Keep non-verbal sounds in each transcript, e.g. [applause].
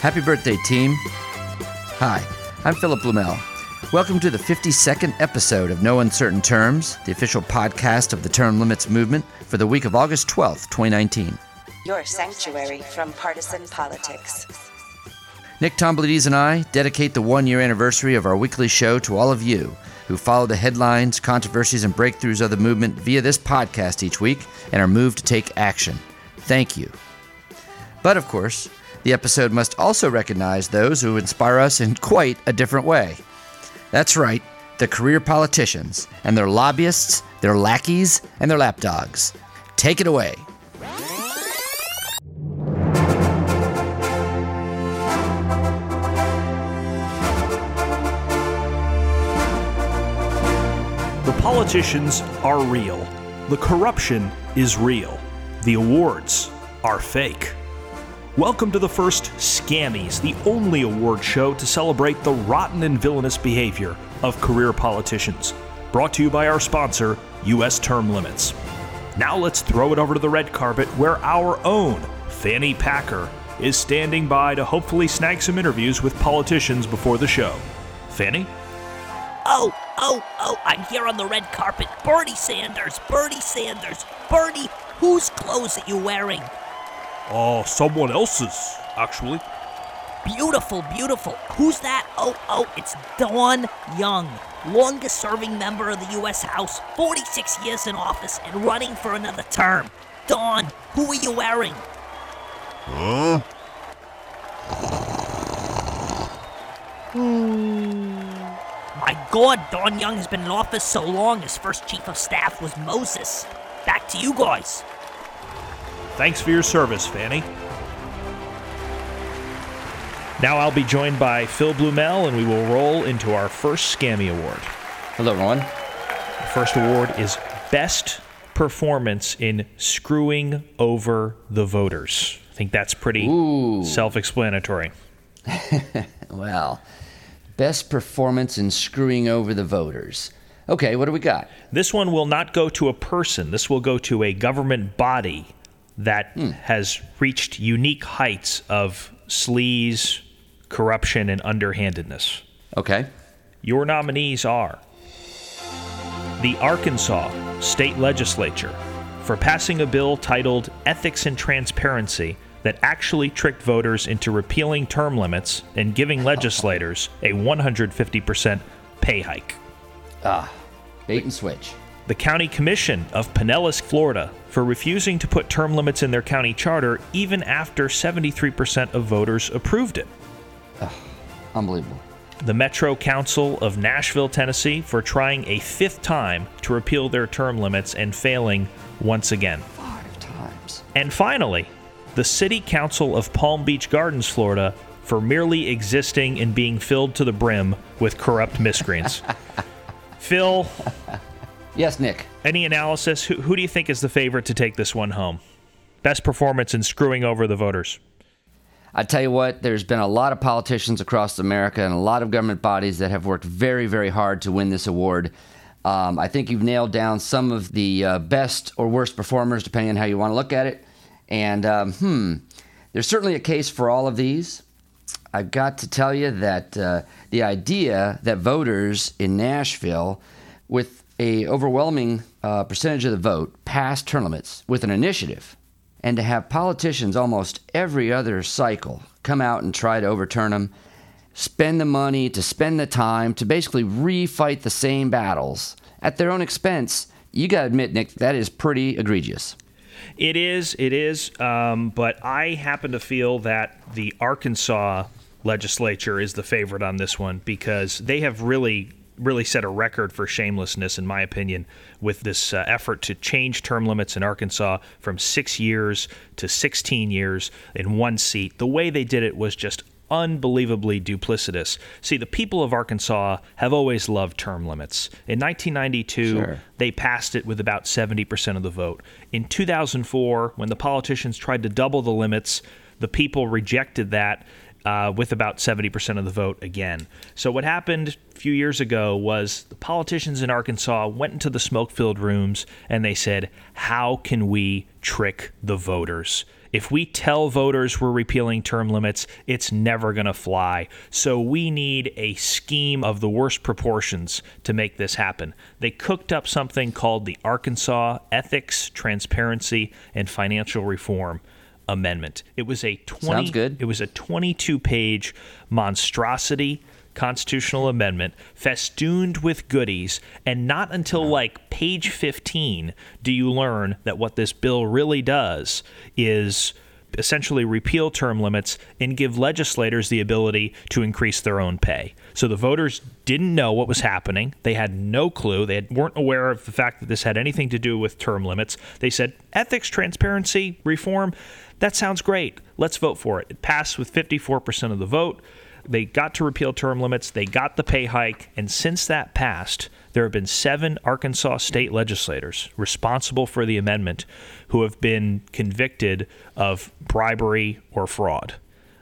Happy birthday, team. Hi, I'm Philip Blumel. Welcome to the 52nd episode of No Uncertain Terms, the official podcast of the Term Limits movement for the week of August 12th, 2019. Your sanctuary from partisan politics. Nick Tomboulides and I dedicate the one year anniversary of our weekly show to all of you who follow the headlines, controversies, and breakthroughs of the movement via this podcast each week and are moved to take action. Thank you. But of course, the episode must also recognize those who inspire us in quite a different way. That's right, the career politicians and their lobbyists, their lackeys, and their lapdogs. Take it away. The politicians are real. The corruption is real. The awards are fake. Welcome to the first Scammies, the only award show to celebrate the rotten and villainous behavior of career politicians. Brought to you by our sponsor, U.S. Term Limits. Now let's throw it over to the red carpet where our own Fanny Packer is standing by to hopefully snag some interviews with politicians before the show. Fanny? Oh, oh, oh, I'm here on the red carpet. Bernie Sanders, Bernie Sanders, Bernie, whose clothes are you wearing? Oh, someone else's, actually. Beautiful, beautiful. Who's that? Oh, oh, it's Don Young, longest serving member of the U.S. House, 46 years in office and running for another term. Don, who are you wearing? Huh? Hmm. My God, Don Young has been in office so long, his first chief of staff was Moses. Back to you guys. Thanks for your service, Fanny. Now I'll be joined by Phil Blumel, and we will roll into our first Scammy Award. Hello, everyone. The first award is Best Performance in Screwing Over the Voters. I think that's pretty Ooh. self explanatory. [laughs] Well, best performance in screwing over the voters. Okay, what do we got? This one will not go to a person, this will go to a government body that has reached unique heights of sleaze, corruption, and underhandedness. Okay. Your nominees are the Arkansas State Legislature for passing a bill titled Ethics and Transparency that actually tricked voters into repealing term limits and giving legislators a 150% pay hike. Ah, bait and switch. The County Commission of Pinellas, Florida, for refusing to put term limits in their county charter even after 73% of voters approved it. Unbelievable. the Metro Council of Nashville, Tennessee, for trying a fifth time to repeal their term limits and failing once again. Five times. And finally, the City Council of Palm Beach Gardens, Florida, for merely existing and being filled to the brim with corrupt miscreants. [laughs] Phil, Yes, Nick. any analysis? Who, who do you think is the favorite to take this one home? Best performance in screwing over the voters. I tell you what, there's been a lot of politicians across America and a lot of government bodies that have worked very, very hard to win this award. Um, I think you've nailed down some of the uh, best or worst performers, depending on how you want to look at it. And um, hmm, there's certainly a case for all of these. I've got to tell you that uh, the idea that voters in Nashville, with a overwhelming uh, percentage of the vote, passed term limits with an initiative, and to have politicians almost every other cycle come out and try to overturn them, spend the money, to spend the time, to basically refight the same battles at their own expense, you got to admit, Nick, that is pretty egregious. It is, it is. Um, but I happen to feel that the Arkansas legislature is the favorite on this one because they have really, really set a record for shamelessness, in my opinion, with this uh, effort to change term limits in Arkansas from six years to 16 years in one seat. The way they did it was just unbelievably duplicitous. See, the people of Arkansas have always loved term limits. In 1992, Sure. they passed it with about 70% of the vote. In 2004, when the politicians tried to double the limits, the people rejected that uh, with about 70% of the vote again. So, what happened a few years ago was the politicians in Arkansas went into the smoke filled rooms and they said, How can we trick the voters? If we tell voters we're repealing term limits, it's never going to fly. So we need a scheme of the worst proportions to make this happen. They cooked up something called the Arkansas Ethics, Transparency, and Financial Reform Amendment. It was a 20 Sounds good. It was a 22-page monstrosity constitutional amendment festooned with goodies and not until like page 15 do you learn that what this bill really does is essentially repeal term limits and give legislators the ability to increase their own pay. So the voters didn't know what was happening. They had no clue. They weren't aware of the fact that this had anything to do with term limits. They said ethics, transparency, reform, that sounds great. Let's vote for it. It passed with 54% of the vote. They got to repeal term limits, they got the pay hike, and since that passed, there have been seven Arkansas state legislators responsible for the amendment who have been convicted of bribery or fraud.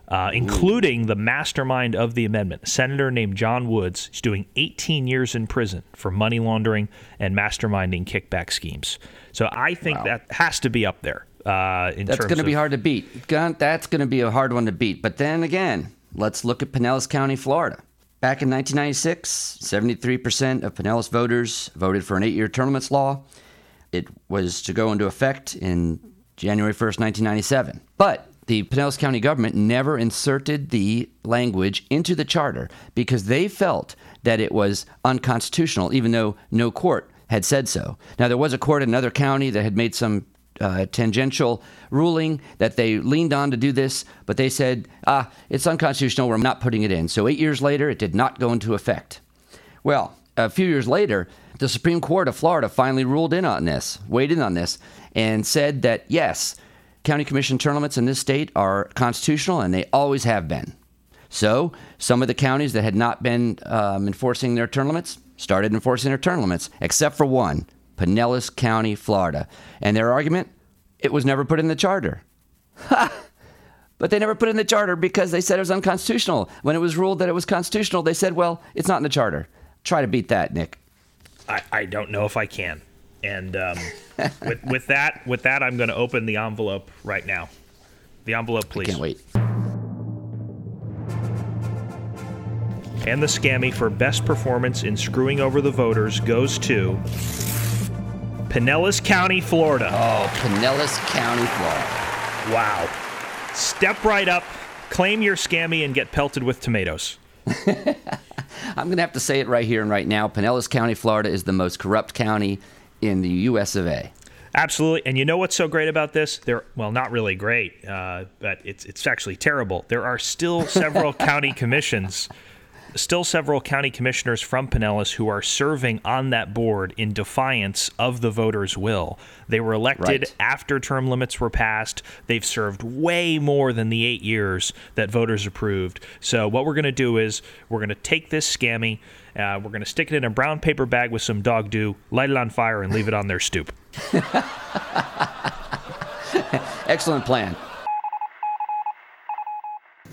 Uh, including the mastermind of the amendment, a senator named John Woods. He's doing 18 years in prison for money laundering and masterminding kickback schemes. So I think Wow. that has to be up there. Uh, in That's going to be hard to beat. That's going to be a hard one to beat. But then again, let's look at Pinellas County, Florida. Back in 1996, 73% of Pinellas voters voted for an eight year limits law. It was to go into effect in January 1st, 1997. But the Pinellas County government never inserted the language into the charter because they felt that it was unconstitutional, even though no court had said so. Now, there was a court in another county that had made some uh, tangential ruling that they leaned on to do this, but they said, ah, it's unconstitutional. We're not putting it in. So, eight years later, it did not go into effect. Well, a few years later, the Supreme Court of Florida finally ruled in on this, weighed in on this, and said that yes, county commission term limits in this state are constitutional and they always have been. So, some of the counties that had not been um, enforcing their term limits started enforcing their term limits, except for one, Pinellas County, Florida. And their argument, it was never put in the charter. But they never put it in the charter because they said it was unconstitutional. When it was ruled that it was constitutional, they said, well, it's not in the charter. Try to beat that, Nick. I, I don't know if I can. And um, [laughs] with, with that, with that, I'm going to open the envelope right now. The envelope, please. I Can't wait. And the scammy for best performance in screwing over the voters goes to Pinellas County, Florida. Oh, Pinellas County, Florida. Wow. Step right up, claim your scammy, and get pelted with tomatoes. [laughs] I'm going to have to say it right here and right now. Pinellas County, Florida is the most corrupt county in the U.S. of A. Absolutely. And you know what's so great about this? There, well, not really great, uh, but it's it's actually terrible. There are still several [laughs] county commissions, still several county commissioners from Pinellas who are serving on that board in defiance of the voters' will. They were elected Right. after term limits were passed. They've served way more than the eight years that voters approved. So what we're going to do is we're going to take this scammy. Uh, we're going to stick it in a brown paper bag with some dog dew, light it on fire, and leave it on their stoop. [laughs] Excellent plan.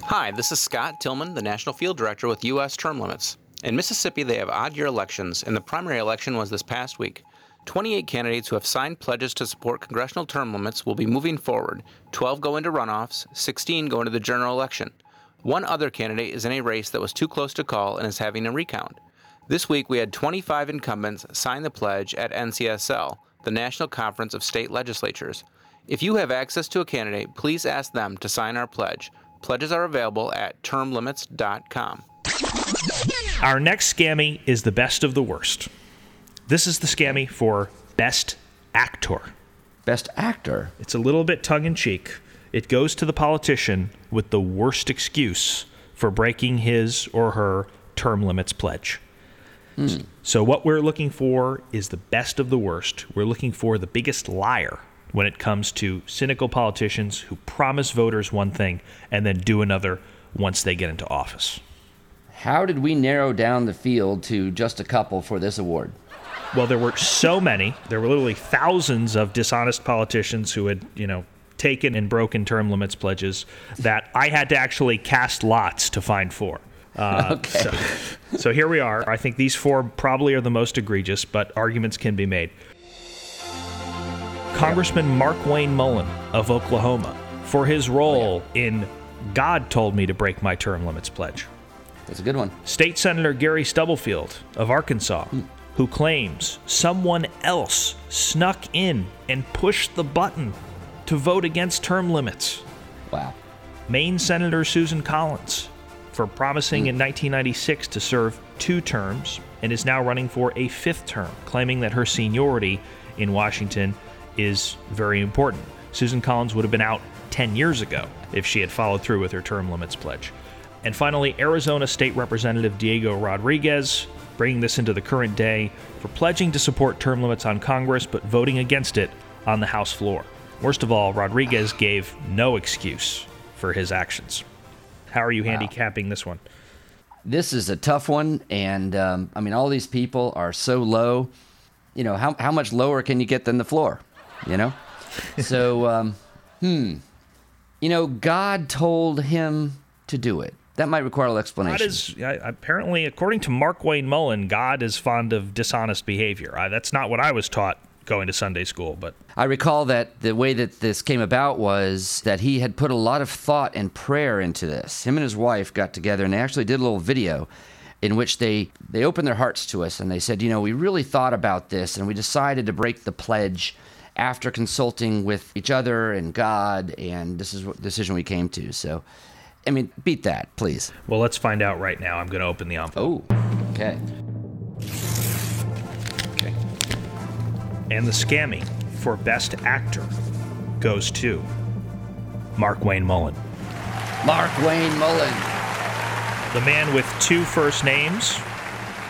Hi, this is Scott Tillman, the National Field Director with U.S. Term Limits. In Mississippi, they have odd year elections, and the primary election was this past week. 28 candidates who have signed pledges to support congressional term limits will be moving forward. 12 go into runoffs, 16 go into the general election. One other candidate is in a race that was too close to call and is having a recount. This week, we had 25 incumbents sign the pledge at NCSL, the National Conference of State Legislatures. If you have access to a candidate, please ask them to sign our pledge. Pledges are available at termlimits.com. Our next scammy is the best of the worst. This is the scammy for best actor. Best actor. It's a little bit tongue in cheek. It goes to the politician with the worst excuse for breaking his or her term limits pledge. Hmm. So, what we're looking for is the best of the worst. We're looking for the biggest liar when it comes to cynical politicians who promise voters one thing and then do another once they get into office. How did we narrow down the field to just a couple for this award? Well, there were so many. There were literally thousands of dishonest politicians who had, you know, taken and broken term limits pledges that I had to actually cast lots to find four. Uh, [laughs] so, so here we are. I think these four probably are the most egregious, but arguments can be made. Congressman Markwayne Mullin of Oklahoma for his role oh, in God Told Me to Break My Term Limits pledge. That's a good one. State Senator Gary Stubblefield of Arkansas, hmm. who claims someone else snuck in and pushed the button to vote against term limits. Wow. Maine Senator Susan Collins for promising hmm. in 1996 to serve two terms and is now running for a fifth term, claiming that her seniority in Washington is very important. Susan Collins would have been out 10 years ago if she had followed through with her term limits pledge. And finally, Arizona State Representative Diego Rodriguez, bringing this into the current day, for pledging to support term limits on Congress but voting against it on the House floor. Worst of all, Rodriguez gave no excuse for his actions. How are you handicapping this one? This is a tough one, and um, I mean, all these people are so low. You know, how how much lower can you get than the floor? You know, so um, hmm, you know, God told him to do it. That might require a little explanation. God is apparently, according to Markwayne Mullin, God is fond of dishonest behavior. Uh, that's not what I was taught going to Sunday school, but I recall that the way that this came about was that he had put a lot of thought and prayer into this. Him and his wife got together and they actually did a little video in which they they opened their hearts to us and they said, you know, we really thought about this and we decided to break the pledge after consulting with each other and God and this is what decision we came to. So I mean, beat that, please. well, let's find out right now. I'm going to open the envelope. Oh, okay. Okay. And the scammy for Best Actor goes to Markwayne Mullin. Mark Wayne Mullen. The man with two first names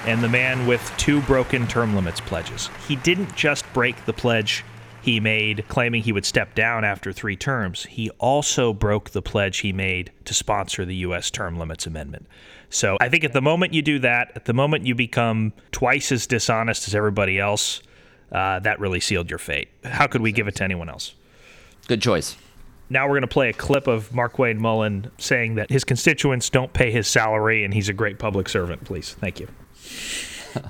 and the man with two broken term limits pledges. He didn't just break the pledge he made claiming he would step down after three terms. He also broke the pledge he made to sponsor the U.S. term limits amendment. So I think at the moment you do that, at the moment you become twice as dishonest as everybody else, uh, that really sealed your fate. How could we give it to anyone else? Good choice. Now we're going to play a clip of Markwayne Mullin saying that his constituents don't pay his salary and he's a great public servant, please. Thank you. [laughs]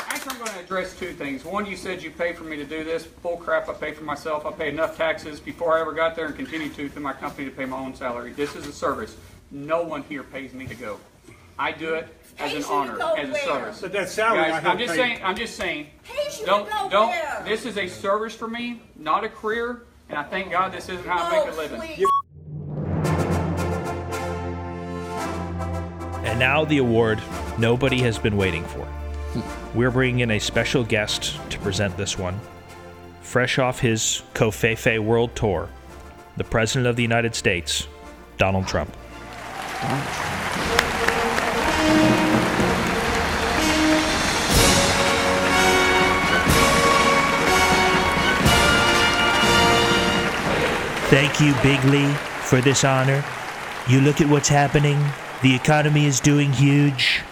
Actually, I'm going to address two things. One, you said you paid for me to do this. Bull crap, I pay for myself. I pay enough taxes before I ever got there and continue to through my company to pay my own salary. This is a service. No one here pays me to go. I do it as an Pays you to honor, as a service. But that salary I Guys, I'm just pay. saying, I'm just saying, Pays you to don't, don't, where? this is a service for me, not a career, and I thank God this isn't how I make a living. please. And now the award nobody has been waiting for. We're bringing in a special guest to present this one. Fresh off his Covfefe World Tour, the President of the United States, Donald Trump. Thank you, Bigley, for this honor. You look at what's happening. The economy is doing huge.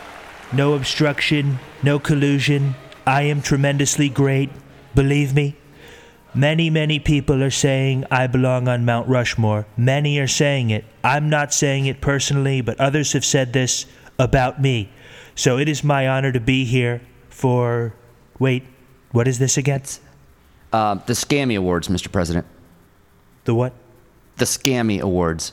No obstruction, no collusion. I am tremendously great. Believe me. Many, many people are saying I belong on Mount Rushmore. Many are saying it. I'm not saying it personally, but others have said this about me. So it is my honor to be here for. Wait, what is this again? Uh, the Scammy Awards, Mr. President. The what? The Scammy Awards.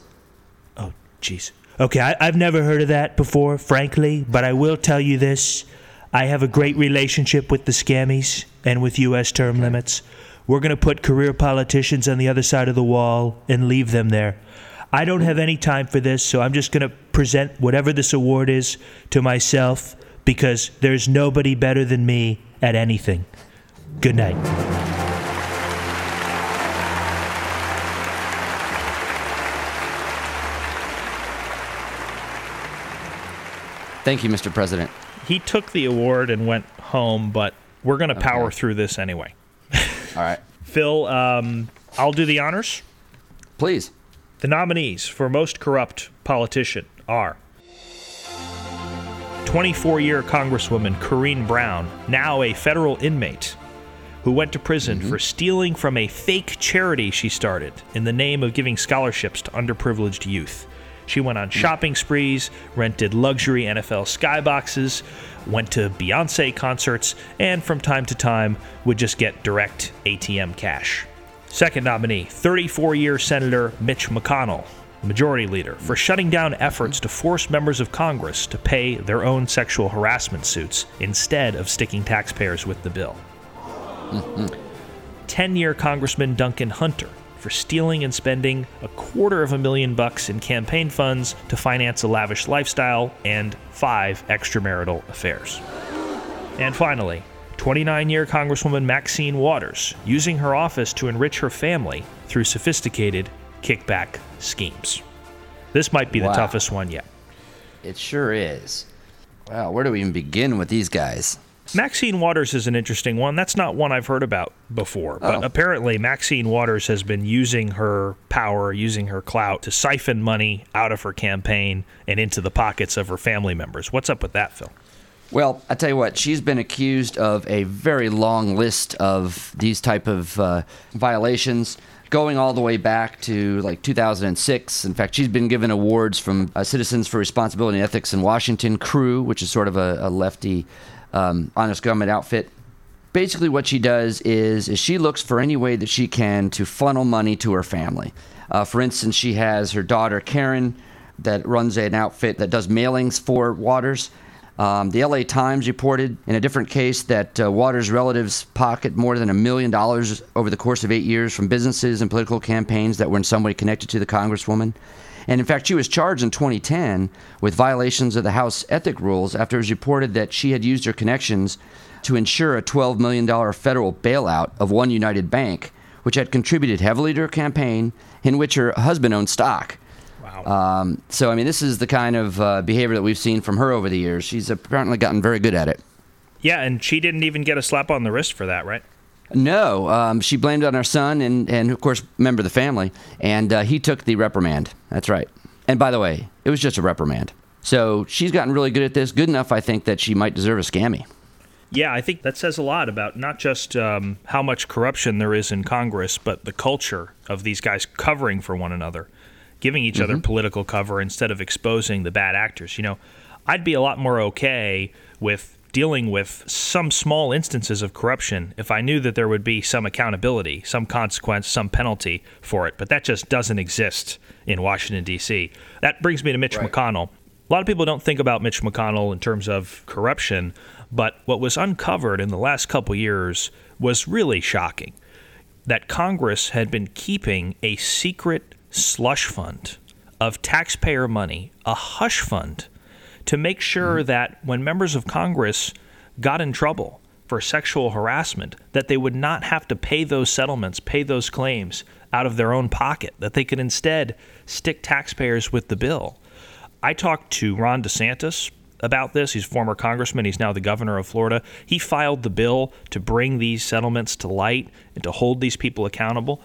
Oh, jeez. Okay, I, I've never heard of that before, frankly, but I will tell you this. I have a great relationship with the scammies and with U.S. term limits. We're going to put career politicians on the other side of the wall and leave them there. I don't have any time for this, so I'm just going to present whatever this award is to myself because there's nobody better than me at anything. Good night. Thank you, Mr. President. He took the award and went home, but we're going to power through this anyway. All right. [laughs] Phil, um, I'll do the honors. Please. The nominees for most corrupt politician are 24 year Congresswoman Corrine Brown, now a federal inmate, who went to prison for stealing from a fake charity she started in the name of giving scholarships to underprivileged youth. She went on shopping sprees, rented luxury NFL skyboxes, went to Beyonce concerts, and from time to time would just get direct ATM cash. Second nominee, 34 year Senator Mitch McConnell, Majority Leader, for shutting down efforts to force members of Congress to pay their own sexual harassment suits instead of sticking taxpayers with the bill. 10 year Congressman Duncan Hunter, for stealing and spending a quarter of a million bucks in campaign funds to finance a lavish lifestyle and five extramarital affairs. And finally, 29 year Congresswoman Maxine Waters, using her office to enrich her family through sophisticated kickback schemes. This might be the toughest one yet. It sure is. Wow, where do we even begin with these guys? Maxine Waters is an interesting one. That's not one I've heard about before. But Oh. apparently, Maxine Waters has been using her power, using her clout to siphon money out of her campaign and into the pockets of her family members. What's up with that, Phil? Well, I tell you what, she's been accused of a very long list of these type of uh, violations, going all the way back to like 2006. In fact, she's been given awards from uh, Citizens for Responsibility and Ethics in Washington, CREW, which is sort of a, a lefty, um, honest government outfit. Basically, what she does is, is she looks for any way that she can to funnel money to her family. Uh, for instance, she has her daughter Karen that runs an outfit that does mailings for Waters. Um, the LA Times reported in a different case that uh, Waters' relatives pocket more than a million dollars over the course of eight years from businesses and political campaigns that were in some way connected to the Congresswoman. And in fact, she was charged in 2010 with violations of the House ethic rules after it was reported that she had used her connections to ensure a $12 million federal bailout of OneUnited Bank, which had contributed heavily to her campaign, in which her husband owned stock. Wow. Um, so, I mean, this is the kind of uh, behavior that we've seen from her over the years. She's apparently gotten very good at it. yeah, and she didn't even get a slap on the wrist for that, right? No, um, she blamed on her son and, and, of course, member of the family, and uh, he took the reprimand. That's right. And by the way, it was just a reprimand. So she's gotten really good at this, good enough, I think, that she might deserve a scammy. Yeah, I think that says a lot about not just um, how much corruption there is in Congress, but the culture of these guys covering for one another, giving each other mm-hmm. political cover instead of exposing the bad actors. You know, I'd be a lot more okay with dealing with some small instances of corruption if I knew that there would be some accountability, some consequence, some penalty for it. But that just doesn't exist in Washington, D.C. That brings me to Mitch McConnell. A lot of people don't think about Mitch McConnell in terms of corruption, but what was uncovered in the last couple years was really shocking. That Congress had been keeping a secret slush fund of taxpayer money, a hush fund, to make sure mm-hmm. that when members of Congress got in trouble for sexual harassment, that they would not have to pay those settlements, pay those claims out of their own pocket, that they could instead stick taxpayers with the bill. I talked to Ron DeSantis about this. He's a former congressman. He's now the governor of Florida. He filed the bill to bring these settlements to light and to hold these people accountable.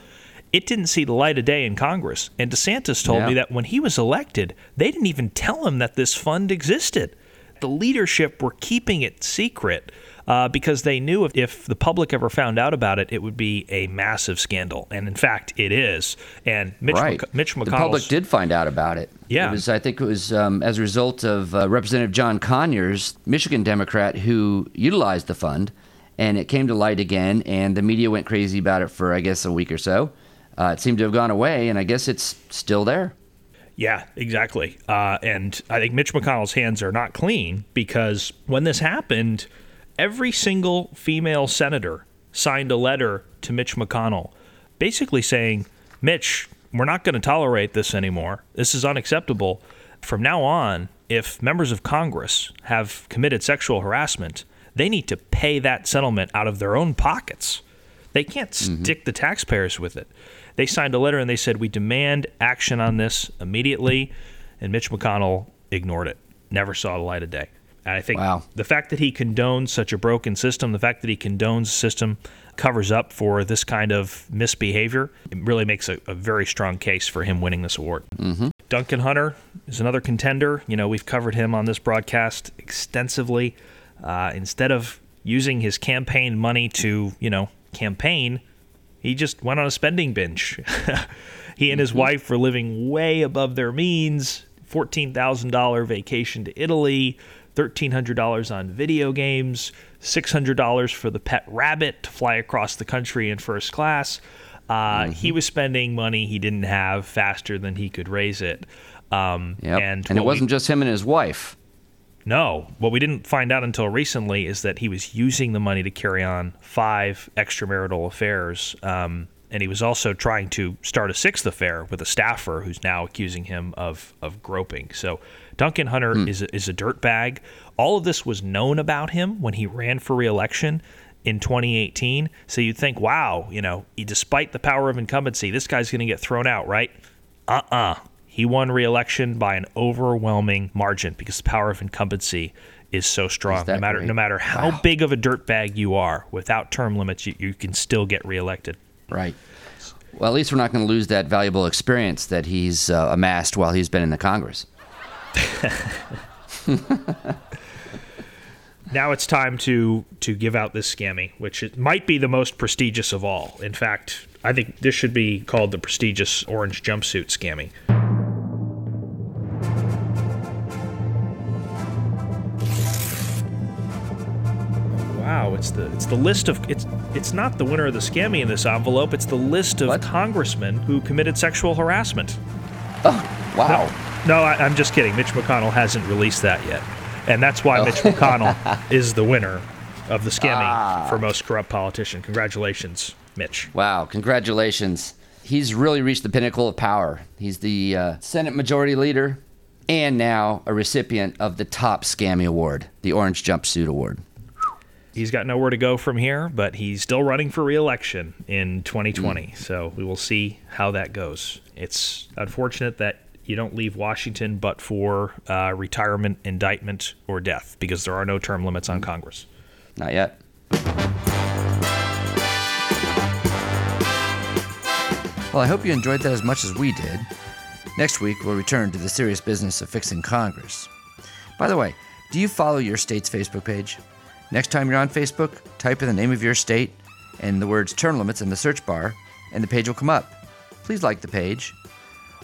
It didn't see the light of day in Congress. And DeSantis told Yeah. me that when he was elected, they didn't even tell him that this fund existed. The leadership were keeping it secret uh, because they knew if, if the public ever found out about it, it would be a massive scandal. And in fact, it is. And Mitch, right. Mc- Mitch the public did find out about it. Yeah. It was, I think it was um, as a result of uh, Representative John Conyers, Michigan Democrat, who utilized the fund, and it came to light again, and the media went crazy about it for, I guess, a week or so. Uh, it seemed to have gone away, and I guess it's still there. Yeah, exactly. Uh, and I think Mitch McConnell's hands are not clean because when this happened, every single female senator signed a letter to Mitch McConnell basically saying, Mitch, we're not going to tolerate this anymore. This is unacceptable. From now on, if members of Congress have committed sexual harassment, they need to pay that settlement out of their own pockets. They can't stick the taxpayers with it. They signed a letter and they said, We demand action on this immediately. And Mitch McConnell ignored it, never saw the light of day. And I think Wow. the fact that he condones such a broken system, the fact that he condones a system covers up for this kind of misbehavior, it really makes a, a very strong case for him winning this award. Mm-hmm. Duncan Hunter is another contender. You know, we've covered him on this broadcast extensively. Uh, instead of using his campaign money to, you know, campaign, he just went on a spending binge. [laughs] he and his wife were living way above their means. $14,000 vacation to Italy, $1,300 on video games, $600 for the pet rabbit to fly across the country in first class. Uh, Mm-hmm. He was spending money he didn't have faster than he could raise it. Um, Yep. And, And, it wasn't just him and his wife. No, what we didn't find out until recently is that he was using the money to carry on five extramarital affairs. Um, and he was also trying to start a sixth affair with a staffer who's now accusing him of, of groping. So Duncan Hunter is, a, is a dirtbag. All of this was known about him when he ran for reelection in 2018. So you'd think, wow, you know, despite the power of incumbency, this guy's going to get thrown out, right? uh uh He won re-election by an overwhelming margin because the power of incumbency is so strong. that No matter great? no matter how big of a dirtbag you are, without term limits, you, you can still get reelected. Right. Well, at least we're not going to lose that valuable experience that he's uh, amassed while he's been in the Congress. [laughs] Now it's time to to give out this scammy, which it might be the most prestigious of all. In fact, I think this should be called the prestigious orange jumpsuit scammy. Wow, it's the it's the list of it's it's not the winner of the scammy in this envelope. It's the list of What? congressmen who committed sexual harassment. Oh, wow. No, I, I'm just kidding. Mitch McConnell hasn't released that yet, and that's why Mitch McConnell [laughs] is the winner of the scammy for most corrupt politician. Congratulations, Mitch. Wow. Congratulations. He's really reached the pinnacle of power. He's the uh, Senate Majority Leader and now a recipient of the top Scammy Award, the Orange Jumpsuit Award. He's got nowhere to go from here, but he's still running for re-election in 2020. So we will see how that goes. It's unfortunate that you don't leave Washington but for uh, retirement, indictment, or death because there are no term limits on Congress. Not yet. Well, I hope you enjoyed that as much as we did. Next week, we'll return to the serious business of fixing Congress. By the way, do you follow your state's Facebook page? Next time you're on Facebook, type in the name of your state and the words term limits in the search bar, and the page will come up. Please like the page.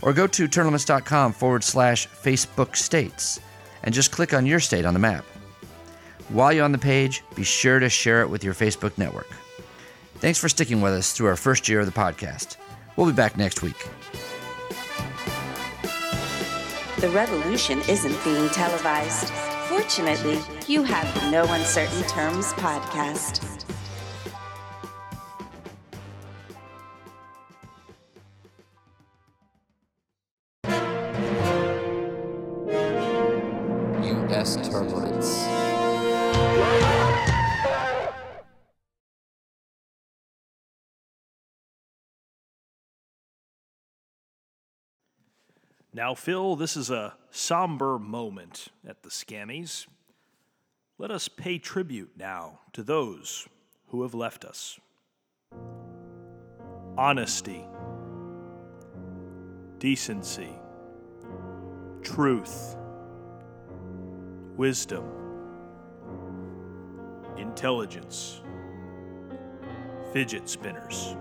Or go to termlimits.com forward slash Facebook states and just click on your state on the map. While you're on the page, be sure to share it with your Facebook network. Thanks for sticking with us through our first year of the podcast. We'll be back next week. The revolution isn't being televised. Fortunately, you have No Uncertain Terms podcast. U.S. Term Limits. Now, Phil, this is a somber moment at the Scammies. Let us pay tribute now to those who have left us. Honesty, decency, truth, wisdom, intelligence, fidget spinners.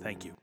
Thank you.